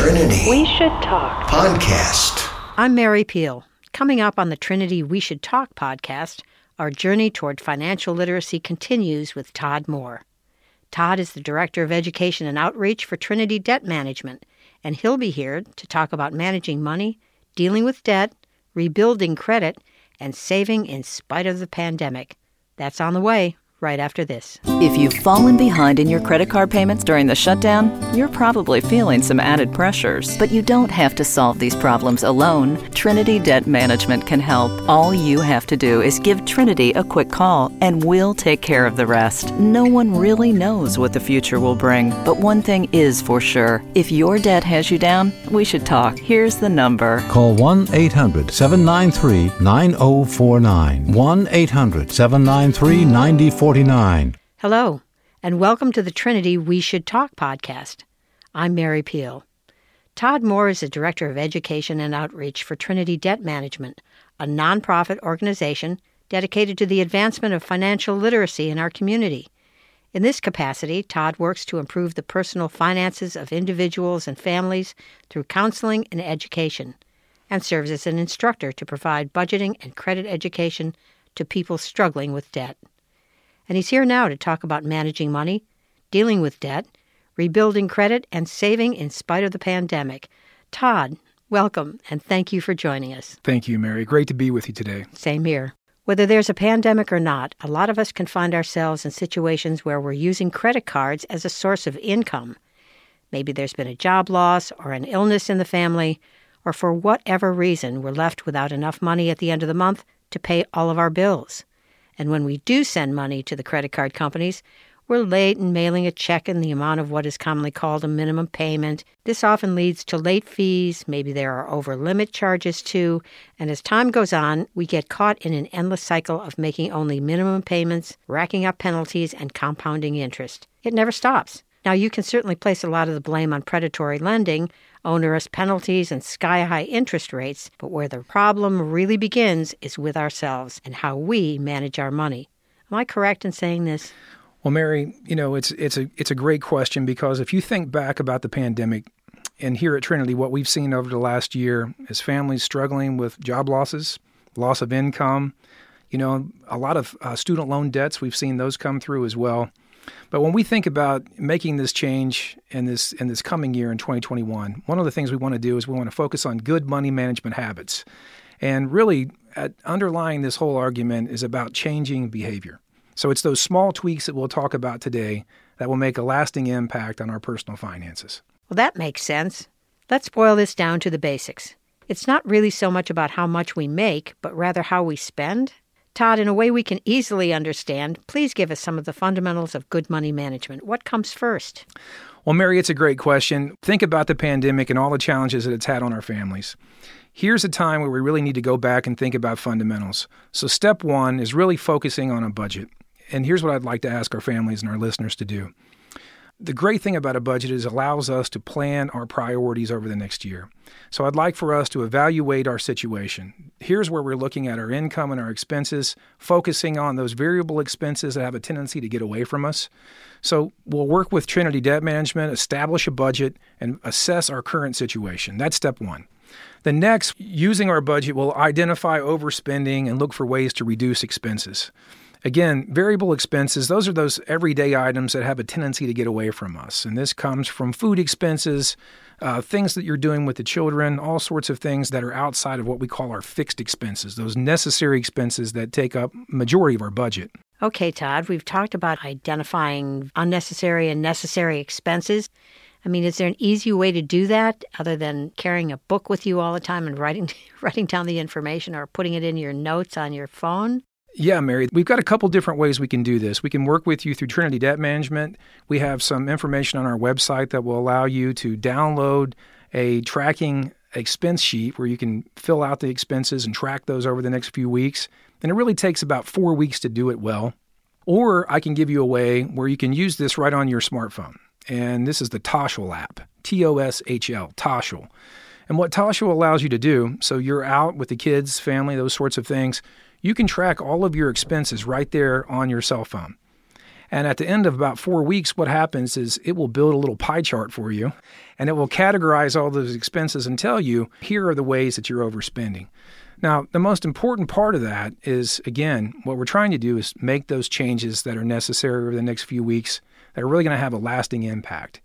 Trinity We should talk. podcast. I'm Mary Peel. Coming up on the Trinity We Should Talk podcast, our journey toward financial literacy continues with Todd Moore. Todd is the Director of Education and Outreach for Trinity Debt Management, and he'll be here to talk about managing money, dealing with debt, rebuilding credit, and saving in spite of the pandemic. That's on the way right after this. If you've fallen behind in your credit card payments during the shutdown, you're probably feeling some added pressures. But you don't have to solve these problems alone. Trinity Debt Management can help. All you have to do is give Trinity a quick call, and we'll take care of the rest. No one really knows what the future will bring, but one thing is for sure if your debt has you down, we should talk. Here's the number Call 1 800 793 9049. 1 800 793 9049. Hello, and welcome to the Trinity We Should Talk podcast. I'm Mary Peel. Todd Moore is the Director of Education and Outreach for Trinity Debt Management, a nonprofit organization dedicated to the advancement of financial literacy in our community. In this capacity, Todd works to improve the personal finances of individuals and families through counseling and education, and serves as an instructor to provide budgeting and credit education to people struggling with debt and he's here now to talk about managing money, dealing with debt, rebuilding credit, and saving in spite of the pandemic. Todd, welcome, and thank you for joining us. Thank you, Mary. Great to be with you today. Same here. Whether there's a pandemic or not, a lot of us can find ourselves in situations where we're using credit cards as a source of income. Maybe there's been a job loss or an illness in the family, or for whatever reason, we're left without enough money at the end of the month to pay all of our bills. And when we do send money to the credit card companies, we're late in mailing a check in the amount of what is commonly called a minimum payment. This often leads to late fees, maybe there are over limit charges too, and as time goes on, we get caught in an endless cycle of making only minimum payments, racking up penalties, and compounding interest. It never stops. Now, you can certainly place a lot of the blame on predatory lending, onerous penalties, and sky high interest rates, but where the problem really begins is with ourselves and how we manage our money. Am I correct in saying this? Well, Mary, you know, it's it's a it's a great question because if you think back about the pandemic and here at Trinity, what we've seen over the last year is families struggling with job losses, loss of income, you know, a lot of uh, student loan debts. We've seen those come through as well. But when we think about making this change in this in this coming year in 2021, one of the things we want to do is we want to focus on good money management habits. And really underlying this whole argument is about changing behavior. So it's those small tweaks that we'll talk about today that will make a lasting impact on our personal finances. Well, that makes sense. Let's boil this down to the basics. It's not really so much about how much we make, but rather how we spend. Todd, in a way we can easily understand, please give us some of the fundamentals of good money management. What comes first? Well, Mary, it's a great question. Think about the pandemic and all the challenges that it's had on our families. Here's a time where we really need to go back and think about fundamentals. So, step one is really focusing on a budget. And here's what I'd like to ask our families and our listeners to do. The great thing about a budget is it allows us to plan our priorities over the next year. So I'd like for us to evaluate our situation. Here's where we're looking at our income and our expenses, focusing on those variable expenses that have a tendency to get away from us. So we'll work with Trinity Debt Management, establish a budget, and assess our current situation. That's step one. The next, using our budget, we'll identify overspending and look for ways to reduce expenses. Again, variable expenses, those are those everyday items that have a tendency to get away from us. And this comes from food expenses, uh, things that you're doing with the children, all sorts of things that are outside of what we call our fixed expenses, those necessary expenses that take up majority of our budget. Okay, Todd, we've talked about identifying unnecessary and necessary expenses. I mean, is there an easy way to do that other than carrying a book with you all the time and writing writing down the information or putting it in your notes on your phone? Yeah, Mary, we've got a couple different ways we can do this. We can work with you through Trinity Debt Management. We have some information on our website that will allow you to download a tracking expense sheet where you can fill out the expenses and track those over the next few weeks. And it really takes about four weeks to do it well. Or I can give you a way where you can use this right on your smartphone. And this is the Toshl app, T O S H L, Toshl. And what Toshl allows you to do, so you're out with the kids, family, those sorts of things, you can track all of your expenses right there on your cell phone. And at the end of about four weeks, what happens is it will build a little pie chart for you and it will categorize all those expenses and tell you here are the ways that you're overspending. Now, the most important part of that is, again, what we're trying to do is make those changes that are necessary over the next few weeks that are really going to have a lasting impact.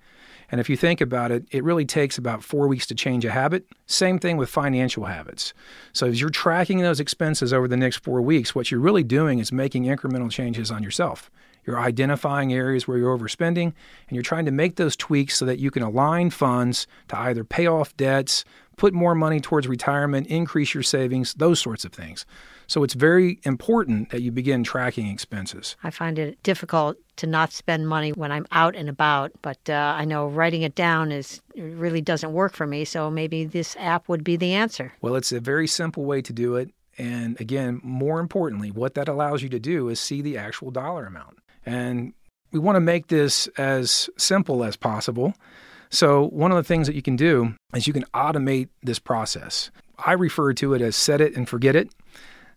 And if you think about it, it really takes about four weeks to change a habit. Same thing with financial habits. So as you're tracking those expenses over the next four weeks, what you're really doing is making incremental changes on yourself. You're identifying areas where you're overspending, and you're trying to make those tweaks so that you can align funds to either pay off debts, put more money towards retirement, increase your savings, those sorts of things. So it's very important that you begin tracking expenses. I find it difficult to not spend money when I'm out and about, but uh, I know writing it down is really doesn't work for me. So maybe this app would be the answer. Well, it's a very simple way to do it. And again, more importantly, what that allows you to do is see the actual dollar amount. And we want to make this as simple as possible. So, one of the things that you can do is you can automate this process. I refer to it as set it and forget it.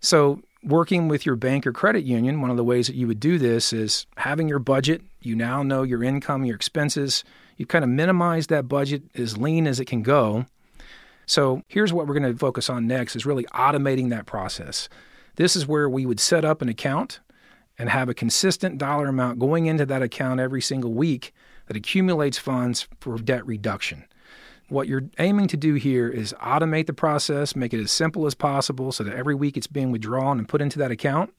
So, working with your bank or credit union, one of the ways that you would do this is having your budget. You now know your income, your expenses. You kind of minimize that budget as lean as it can go. So, here's what we're going to focus on next is really automating that process. This is where we would set up an account and have a consistent dollar amount going into that account every single week that accumulates funds for debt reduction. What you're aiming to do here is automate the process, make it as simple as possible so that every week it's being withdrawn and put into that account,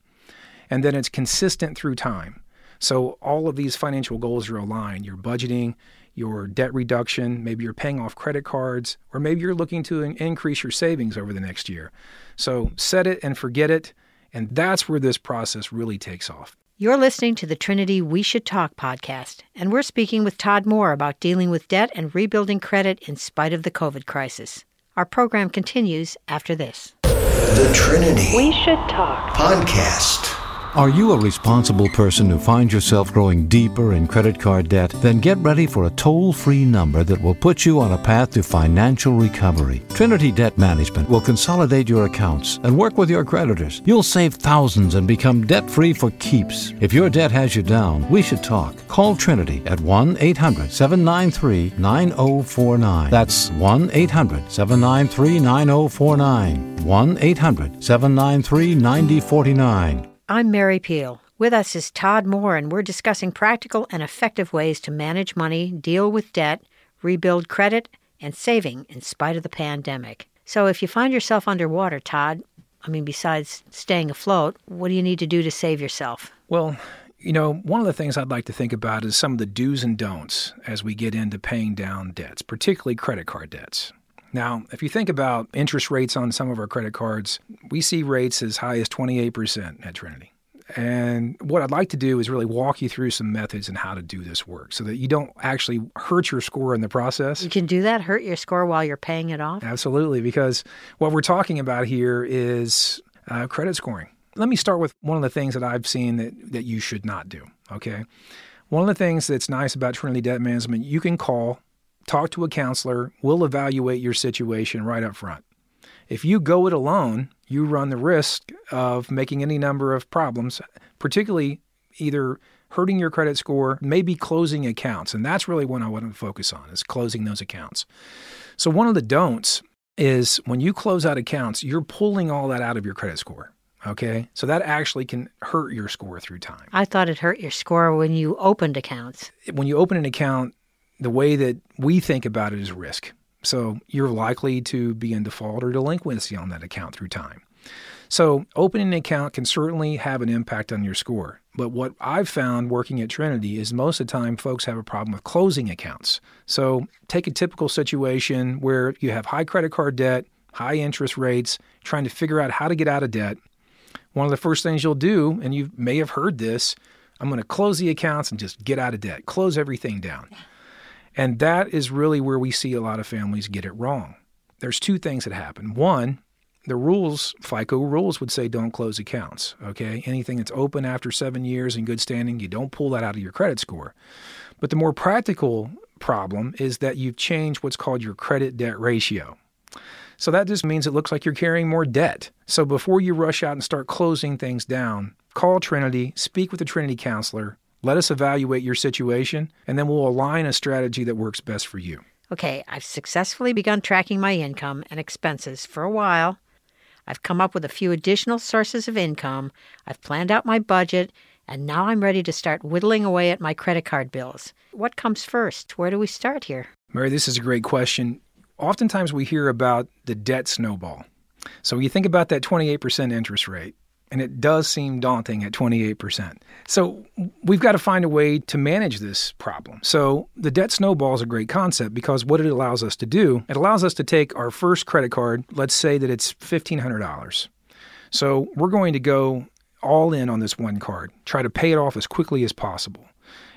and then it's consistent through time. So all of these financial goals are aligned. Your budgeting, your debt reduction, maybe you're paying off credit cards, or maybe you're looking to increase your savings over the next year. So set it and forget it, and that's where this process really takes off. You're listening to the Trinity We Should Talk podcast, and we're speaking with Todd Moore about dealing with debt and rebuilding credit in spite of the COVID crisis. Our program continues after this. The Trinity We Should Talk podcast. Are you a responsible person who finds yourself growing deeper in credit card debt? Then get ready for a toll free number that will put you on a path to financial recovery. Trinity Debt Management will consolidate your accounts and work with your creditors. You'll save thousands and become debt free for keeps. If your debt has you down, we should talk. Call Trinity at 1 800 793 9049. That's 1 800 793 9049. 1 800 793 9049. I'm Mary Peel. With us is Todd Moore, and we're discussing practical and effective ways to manage money, deal with debt, rebuild credit, and saving in spite of the pandemic. So, if you find yourself underwater, Todd, I mean, besides staying afloat, what do you need to do to save yourself? Well, you know, one of the things I'd like to think about is some of the do's and don'ts as we get into paying down debts, particularly credit card debts. Now, if you think about interest rates on some of our credit cards, we see rates as high as 28% at Trinity. And what I'd like to do is really walk you through some methods and how to do this work so that you don't actually hurt your score in the process. You can do that, hurt your score while you're paying it off? Absolutely, because what we're talking about here is uh, credit scoring. Let me start with one of the things that I've seen that, that you should not do, okay? One of the things that's nice about Trinity Debt Management, you can call talk to a counselor. We'll evaluate your situation right up front. If you go it alone, you run the risk of making any number of problems, particularly either hurting your credit score, maybe closing accounts. And that's really what I want to focus on is closing those accounts. So one of the don'ts is when you close out accounts, you're pulling all that out of your credit score. Okay. So that actually can hurt your score through time. I thought it hurt your score when you opened accounts. When you open an account, the way that we think about it is risk. So you're likely to be in default or delinquency on that account through time. So opening an account can certainly have an impact on your score. But what I've found working at Trinity is most of the time folks have a problem with closing accounts. So take a typical situation where you have high credit card debt, high interest rates, trying to figure out how to get out of debt. One of the first things you'll do, and you may have heard this, I'm going to close the accounts and just get out of debt, close everything down. And that is really where we see a lot of families get it wrong. There's two things that happen. One, the rules, FICO rules would say don't close accounts. Okay. Anything that's open after seven years in good standing, you don't pull that out of your credit score. But the more practical problem is that you've changed what's called your credit debt ratio. So that just means it looks like you're carrying more debt. So before you rush out and start closing things down, call Trinity, speak with the Trinity counselor, Let us evaluate your situation, and then we'll align a strategy that works best for you. Okay, I've successfully begun tracking my income and expenses for a while. I've come up with a few additional sources of income. I've planned out my budget, and now I'm ready to start whittling away at my credit card bills. What comes first? Where do we start here? Mary, this is a great question. Oftentimes we hear about the debt snowball. So you think about that 28% interest rate and it does seem daunting at 28%. So we've got to find a way to manage this problem. So the debt snowball is a great concept because what it allows us to do, it allows us to take our first credit card, let's say that it's $1,500. So we're going to go all in on this one card, try to pay it off as quickly as possible.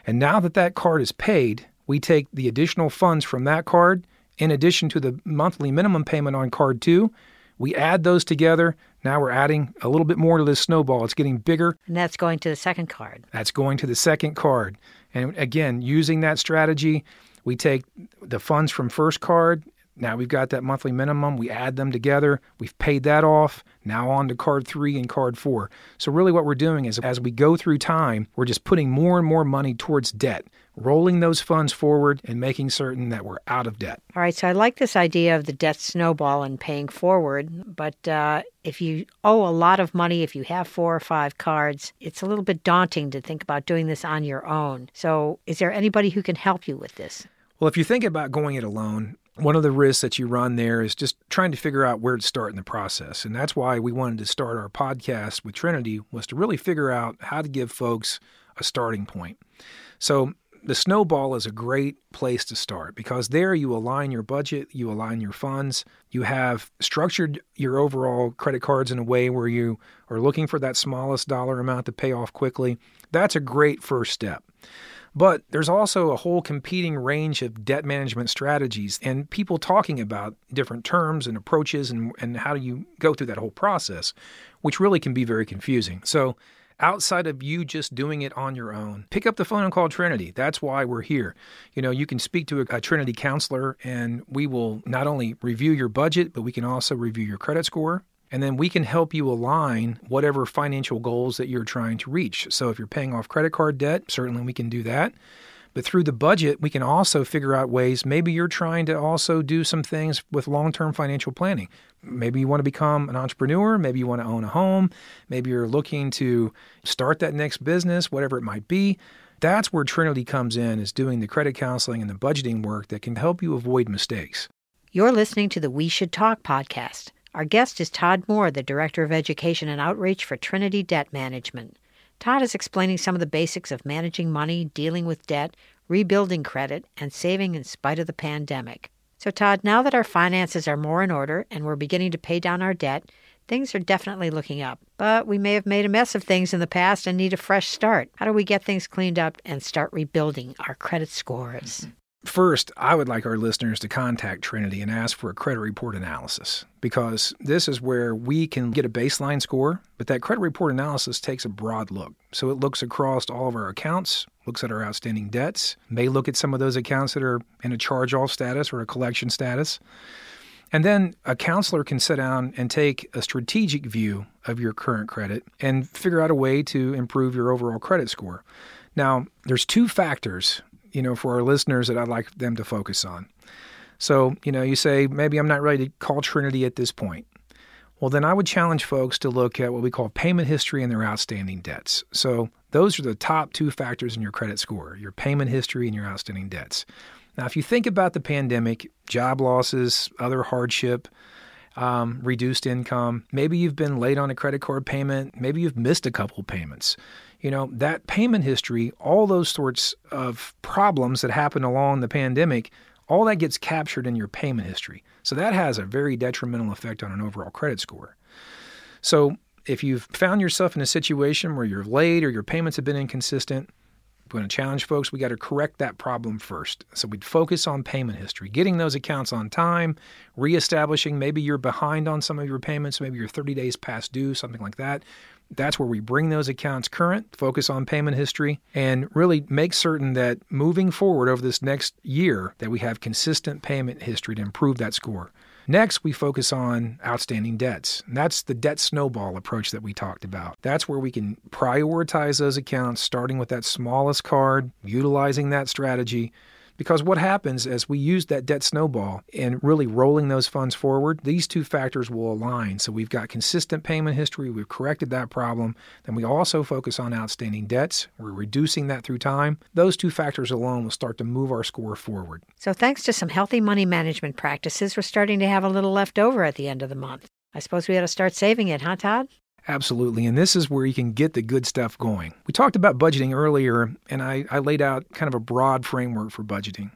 And now that that card is paid, we take the additional funds from that card in addition to the monthly minimum payment on card 2 we add those together. Now we're adding a little bit more to this snowball. It's getting bigger. And that's going to the second card. That's going to the second card. And again, using that strategy, we take the funds from first card. Now we've got that monthly minimum. We add them together. We've paid that off. Now on to card three and card four. So, really, what we're doing is as we go through time, we're just putting more and more money towards debt rolling those funds forward and making certain that we're out of debt. All right, so I like this idea of the debt snowball and paying forward, but uh, if you owe a lot of money, if you have four or five cards, it's a little bit daunting to think about doing this on your own. So, is there anybody who can help you with this? Well, if you think about going it alone, one of the risks that you run there is just trying to figure out where to start in the process. And that's why we wanted to start our podcast with Trinity was to really figure out how to give folks a starting point. So the snowball is a great place to start because there you align your budget, you align your funds, you have structured your overall credit cards in a way where you are looking for that smallest dollar amount to pay off quickly. That's a great first step. But there's also a whole competing range of debt management strategies and people talking about different terms and approaches and, and how do you go through that whole process, which really can be very confusing. So outside of you just doing it on your own. Pick up the phone and call Trinity. That's why we're here. You know, you can speak to a, a, Trinity counselor, and we will not only review your budget, but we can also review your credit score. And then we can help you align whatever financial goals that you're trying to reach. So if you're paying off credit card debt, certainly we can do that. But through the budget, we can also figure out ways. Maybe you're trying to also do some things with long term financial planning. Maybe you want to become an entrepreneur. Maybe you want to own a home. Maybe you're looking to start that next business, whatever it might be. That's where Trinity comes in, is doing the credit counseling and the budgeting work that can help you avoid mistakes. You're listening to the We Should Talk podcast. Our guest is Todd Moore, the Director of Education and Outreach for Trinity Debt Management. Todd is explaining some of the basics of managing money, dealing with debt, rebuilding credit, and saving in spite of the pandemic. So, Todd, now that our finances are more in order and we're beginning to pay down our debt, things are definitely looking up. But we may have made a mess of things in the past and need a fresh start. How do we get things cleaned up and start rebuilding our credit scores? First, I would like our listeners to contact Trinity and ask for a credit report analysis because this is where we can get a baseline score, but that credit report analysis takes a broad look. So it looks across all of our accounts, looks at our outstanding debts, may look at some of those accounts that are in a charge off status or a collection status. And then a counselor can sit down and take a strategic view of your current credit and figure out a way to improve your overall credit score. Now, there's two factors you know, for our listeners that I'd like them to focus on. So, you know, you say, maybe I'm not ready to call Trinity at this point. Well, then I would challenge folks to look at what we call payment history and their outstanding debts. So, those are the top two factors in your credit score your payment history and your outstanding debts. Now, if you think about the pandemic, job losses, other hardship, um, reduced income, maybe you've been late on a credit card payment, maybe you've missed a couple payments you know, that payment history, all those sorts of problems that happened along the pandemic, all that gets captured in your payment history. So that has a very detrimental effect on an overall credit score. So if you've found yourself in a situation where you're late or your payments have been inconsistent, we're going to challenge folks. We got to correct that problem first. So we'd focus on payment history, getting those accounts on time, reestablishing maybe you're behind on some of your payments, maybe you're 30 days past due, something like that That's where we bring those accounts current, focus on payment history, and really make certain that moving forward over this next year that we have consistent payment history to improve that score. Next, we focus on outstanding debts. And that's the debt snowball approach that we talked about. That's where we can prioritize those accounts, starting with that smallest card, utilizing that strategy, because what happens as we use that debt snowball and really rolling those funds forward, these two factors will align. So we've got consistent payment history, we've corrected that problem. Then we also focus on outstanding debts, we're reducing that through time. Those two factors alone will start to move our score forward. So, thanks to some healthy money management practices, we're starting to have a little left over at the end of the month. I suppose we ought to start saving it, huh, Todd? Absolutely. And this is where you can get the good stuff going. We talked about budgeting earlier, and I, I laid out kind of a broad framework for budgeting.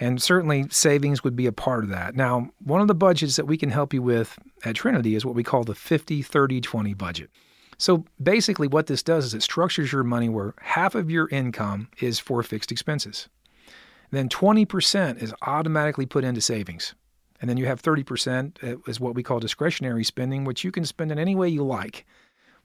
And certainly savings would be a part of that. Now, one of the budgets that we can help you with at Trinity is what we call the 50 30 20 budget. So basically, what this does is it structures your money where half of your income is for fixed expenses. Then 20% is automatically put into savings. And then you have 30% uh, is what we call discretionary spending, which you can spend in any way you like.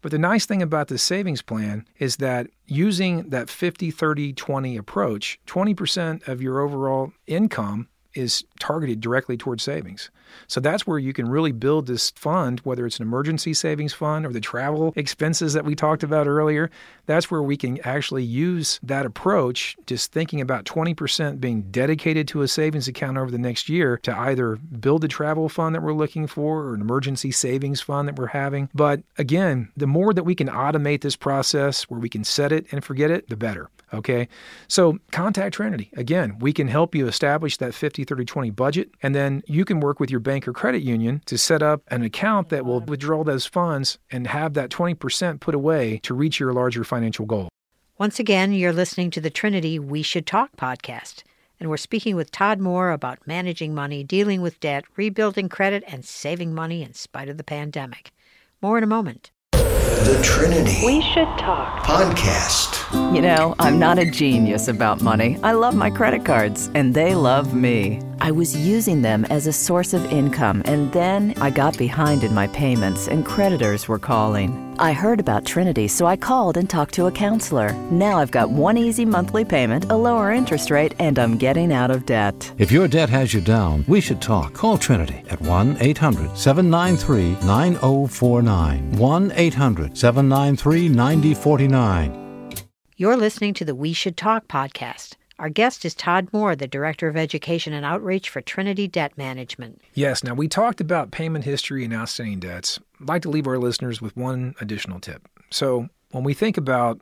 But the nice thing about this savings plan is that using that 50, 30, 20 approach, 20% of your overall income is targeted directly towards savings. So that's where you can really build this fund, whether it's an emergency savings fund or the travel expenses that we talked about earlier. That's where we can actually use that approach, just thinking about 20% being dedicated to a savings account over the next year to either build a travel fund that we're looking for or an emergency savings fund that we're having. But again, the more that we can automate this process where we can set it and forget it, the better. Okay. So contact Trinity. Again, we can help you establish that 50, 30, 20 budget, and then you can work with your bank or credit union to set up an account that will withdraw those funds and have that 20% put away to reach your larger financial goal. Once again, you're listening to the Trinity We Should Talk podcast, and we're speaking with Todd Moore about managing money, dealing with debt, rebuilding credit, and saving money in spite of the pandemic. More in a moment. The Trinity We Should Talk Podcast. You know, I'm not a genius about money. I love my credit cards, and they love me. I was using them as a source of income, and then I got behind in my payments, and creditors were calling. I heard about Trinity, so I called and talked to a counselor. Now I've got one easy monthly payment, a lower interest rate, and I'm getting out of debt. If your debt has you down, we should talk. Call Trinity at 1 800 793 9049. 1 800 793 9049. You're listening to the We Should Talk podcast. Our guest is Todd Moore, the Director of Education and Outreach for Trinity Debt Management. Yes, now we talked about payment history and outstanding debts. I'd like to leave our listeners with one additional tip. So, when we think about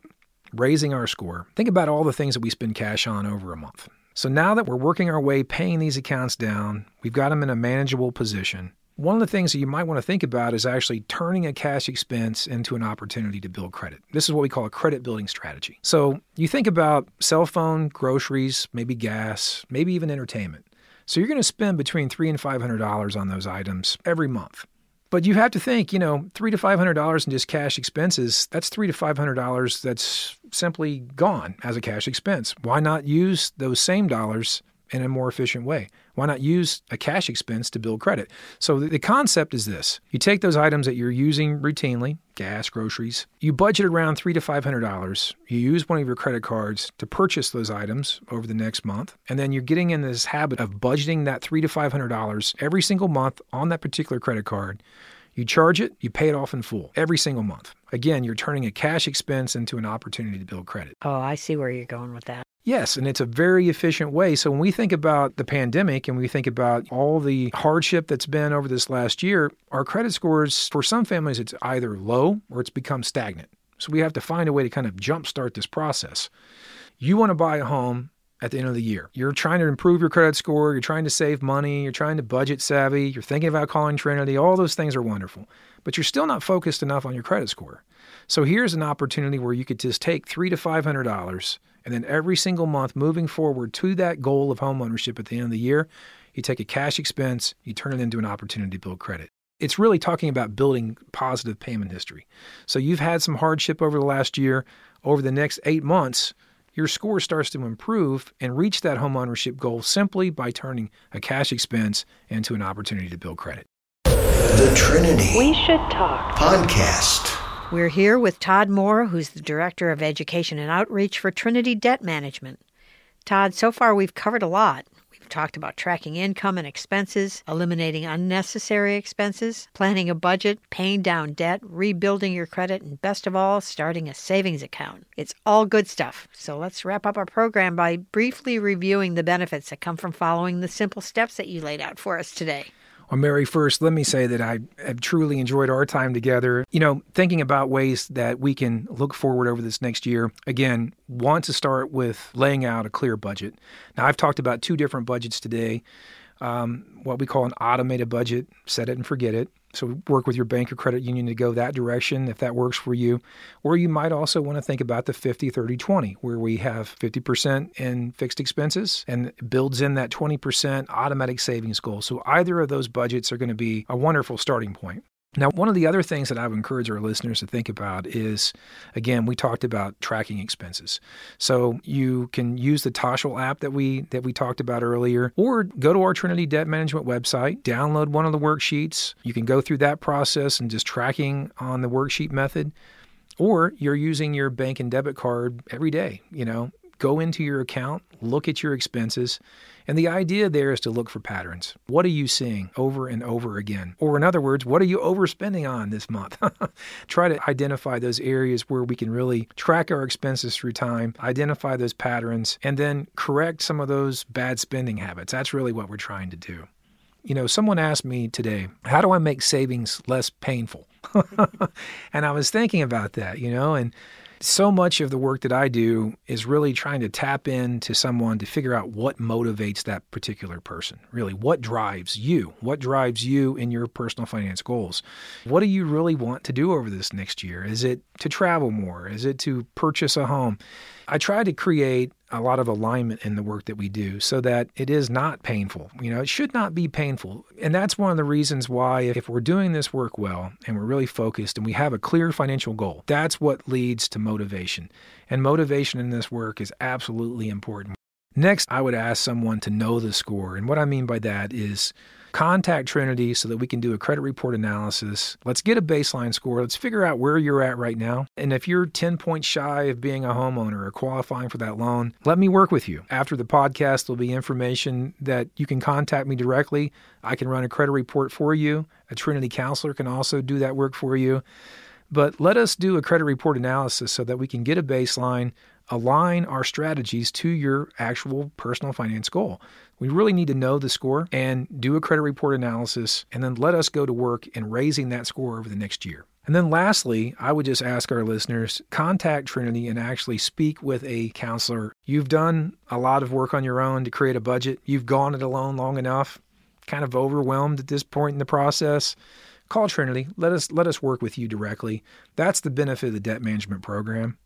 raising our score, think about all the things that we spend cash on over a month. So, now that we're working our way paying these accounts down, we've got them in a manageable position. One of the things that you might want to think about is actually turning a cash expense into an opportunity to build credit. This is what we call a credit building strategy. So you think about cell phone, groceries, maybe gas, maybe even entertainment. So you're going to spend between three and five hundred dollars on those items every month. But you have to think, you know, three to five hundred dollars in just cash expenses, that's three to five hundred dollars that's simply gone as a cash expense. Why not use those same dollars in a more efficient way? Why not use a cash expense to build credit? So the concept is this you take those items that you're using routinely, gas, groceries, you budget around three to five hundred dollars. You use one of your credit cards to purchase those items over the next month, and then you're getting in this habit of budgeting that three to five hundred dollars every single month on that particular credit card. You charge it, you pay it off in full every single month. Again, you're turning a cash expense into an opportunity to build credit. Oh, I see where you're going with that. Yes, and it's a very efficient way. So when we think about the pandemic and we think about all the hardship that's been over this last year, our credit scores for some families it's either low or it's become stagnant. So we have to find a way to kind of jumpstart this process. You want to buy a home at the end of the year. You're trying to improve your credit score, you're trying to save money, you're trying to budget savvy, you're thinking about calling Trinity. All those things are wonderful, but you're still not focused enough on your credit score. So here's an opportunity where you could just take three to five hundred dollars and then every single month moving forward to that goal of homeownership at the end of the year, you take a cash expense, you turn it into an opportunity to build credit. It's really talking about building positive payment history. So you've had some hardship over the last year. Over the next eight months, your score starts to improve and reach that homeownership goal simply by turning a cash expense into an opportunity to build credit. The Trinity We Should Talk Podcast. We're here with Todd Moore, who's the Director of Education and Outreach for Trinity Debt Management. Todd, so far we've covered a lot. Talked about tracking income and expenses, eliminating unnecessary expenses, planning a budget, paying down debt, rebuilding your credit, and best of all, starting a savings account. It's all good stuff. So let's wrap up our program by briefly reviewing the benefits that come from following the simple steps that you laid out for us today. Mary, first, let me say that I have truly enjoyed our time together. You know, thinking about ways that we can look forward over this next year. Again, want to start with laying out a clear budget. Now, I've talked about two different budgets today um, what we call an automated budget, set it and forget it. So work with your bank or credit union to go that direction if that works for you. Or you might also want to think about the 50 30 20 where we have 50% in fixed expenses and builds in that 20% automatic savings goal. So either of those budgets are going to be a wonderful starting point. Now, one of the other things that I would encourage our listeners to think about is again, we talked about tracking expenses. So you can use the Toshl app that we that we talked about earlier, or go to our Trinity Debt Management website, download one of the worksheets. You can go through that process and just tracking on the worksheet method. Or you're using your bank and debit card every day, you know, go into your account, look at your expenses, and the idea there is to look for patterns. What are you seeing over and over again? Or, in other words, what are you overspending on this month? Try to identify those areas where we can really track our expenses through time, identify those patterns, and then correct some of those bad spending habits. That's really what we're trying to do. You know, someone asked me today, how do I make savings less painful? and I was thinking about that, you know, and so much of the work that I do is really trying to tap into someone to figure out what motivates that particular person. Really, what drives you? What drives you in your personal finance goals? What do you really want to do over this next year? Is it to travel more? Is it to purchase a home? I try to create a lot of alignment in the work that we do so that it is not painful. You know, it should not be painful. And that's one of the reasons why, if we're doing this work well and we're really focused and we have a clear financial goal, that's what leads to motivation. And motivation in this work is absolutely important. Next, I would ask someone to know the score. And what I mean by that is contact Trinity so that we can do a credit report analysis. Let's get a baseline score. Let's figure out where you're at right now. And if you're 10 points shy of being a homeowner or qualifying for that loan, let me work with you. After the podcast, there'll be information that you can contact me directly. I can run a credit report for you. A Trinity counselor can also do that work for you. But let us do a credit report analysis so that we can get a baseline, align our strategies to your actual personal finance goal. We really need to know the score and do a credit report analysis, and then let us go to work in raising that score over the next year. And then lastly, I would just ask our listeners contact Trinity and actually speak with a counselor. You've done a lot of work on your own to create a budget, you've gone it alone long enough, kind of overwhelmed at this point in the process. Call Trinity. Let us let us work with you directly. That's the benefit of the debt management program.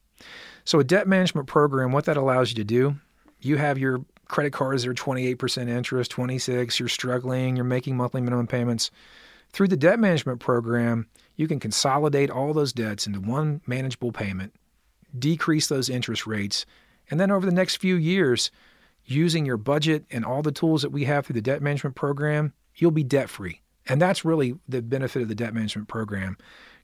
So a debt management program, what that allows you to do, you have your credit cards that are 28% interest, 26, you're struggling, you're making monthly minimum payments. Through the debt management program, you can consolidate all those debts into one manageable payment, decrease those interest rates, and then over the next few years, using your budget and all the tools that we have through the debt management program, you'll be debt free. And that's really the benefit of the debt management program.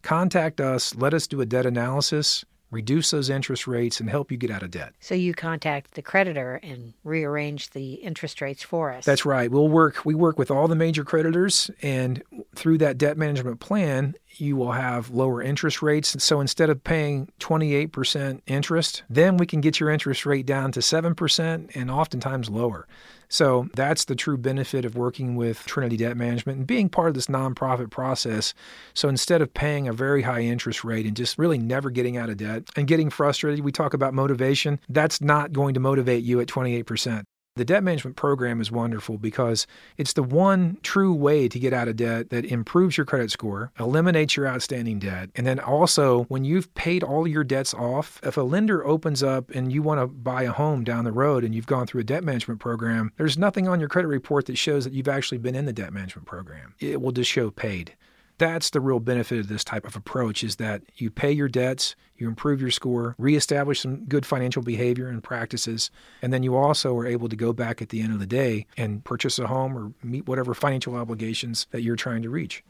Contact us, let us do a debt analysis, reduce those interest rates, and help you get out of debt. So you contact the creditor and rearrange the interest rates for us. That's right. We'll work we work with all the major creditors and through that debt management plan, you will have lower interest rates. So instead of paying 28% interest, then we can get your interest rate down to 7% and oftentimes lower. So that's the true benefit of working with Trinity Debt Management and being part of this nonprofit process. So instead of paying a very high interest rate and just really never getting out of debt and getting frustrated, we talk about motivation. That's not going to motivate you at 28%. The debt management program is wonderful because it's the one true way to get out of debt that improves your credit score, eliminates your outstanding debt, and then also when you've paid all your debts off, if a lender opens up and you want to buy a home down the road and you've gone through a debt management program, there's nothing on your credit report that shows that you've actually been in the debt management program. It will just show paid that's the real benefit of this type of approach is that you pay your debts, you improve your score, reestablish some good financial behavior and practices, and then you also are able to go back at the end of the day and purchase a home or meet whatever financial obligations that you're trying to reach.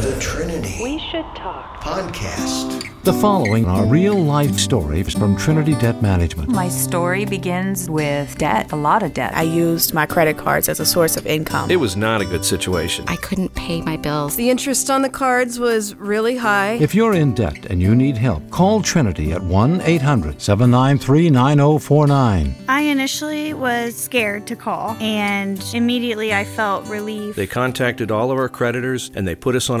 The Trinity. We should talk. Podcast. The following are real life stories from Trinity Debt Management. My story begins with debt, a lot of debt. I used my credit cards as a source of income. It was not a good situation. I couldn't pay my bills. The interest on the cards was really high. If you're in debt and you need help, call Trinity at 1 800 793 9049. I initially was scared to call, and immediately I felt relief. They contacted all of our creditors and they put us on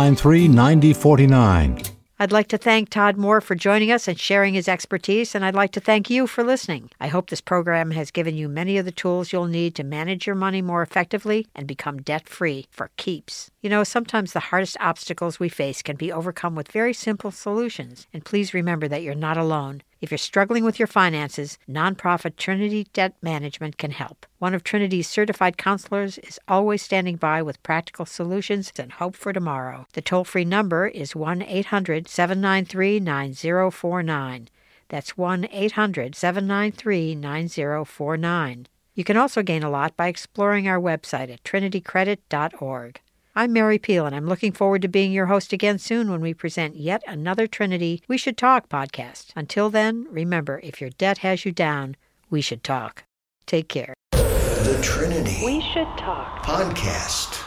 9049. I'd like to thank Todd Moore for joining us and sharing his expertise, and I'd like to thank you for listening. I hope this program has given you many of the tools you'll need to manage your money more effectively and become debt free for keeps. You know, sometimes the hardest obstacles we face can be overcome with very simple solutions, and please remember that you're not alone. If you're struggling with your finances, nonprofit Trinity Debt Management can help. One of Trinity's certified counselors is always standing by with practical solutions and hope for tomorrow. The toll free number is 1 800 793 9049. That's 1 800 793 9049. You can also gain a lot by exploring our website at trinitycredit.org. I'm Mary Peel, and I'm looking forward to being your host again soon when we present yet another Trinity We Should Talk podcast. Until then, remember if your debt has you down, we should talk. Take care. The Trinity. We should talk. Podcast.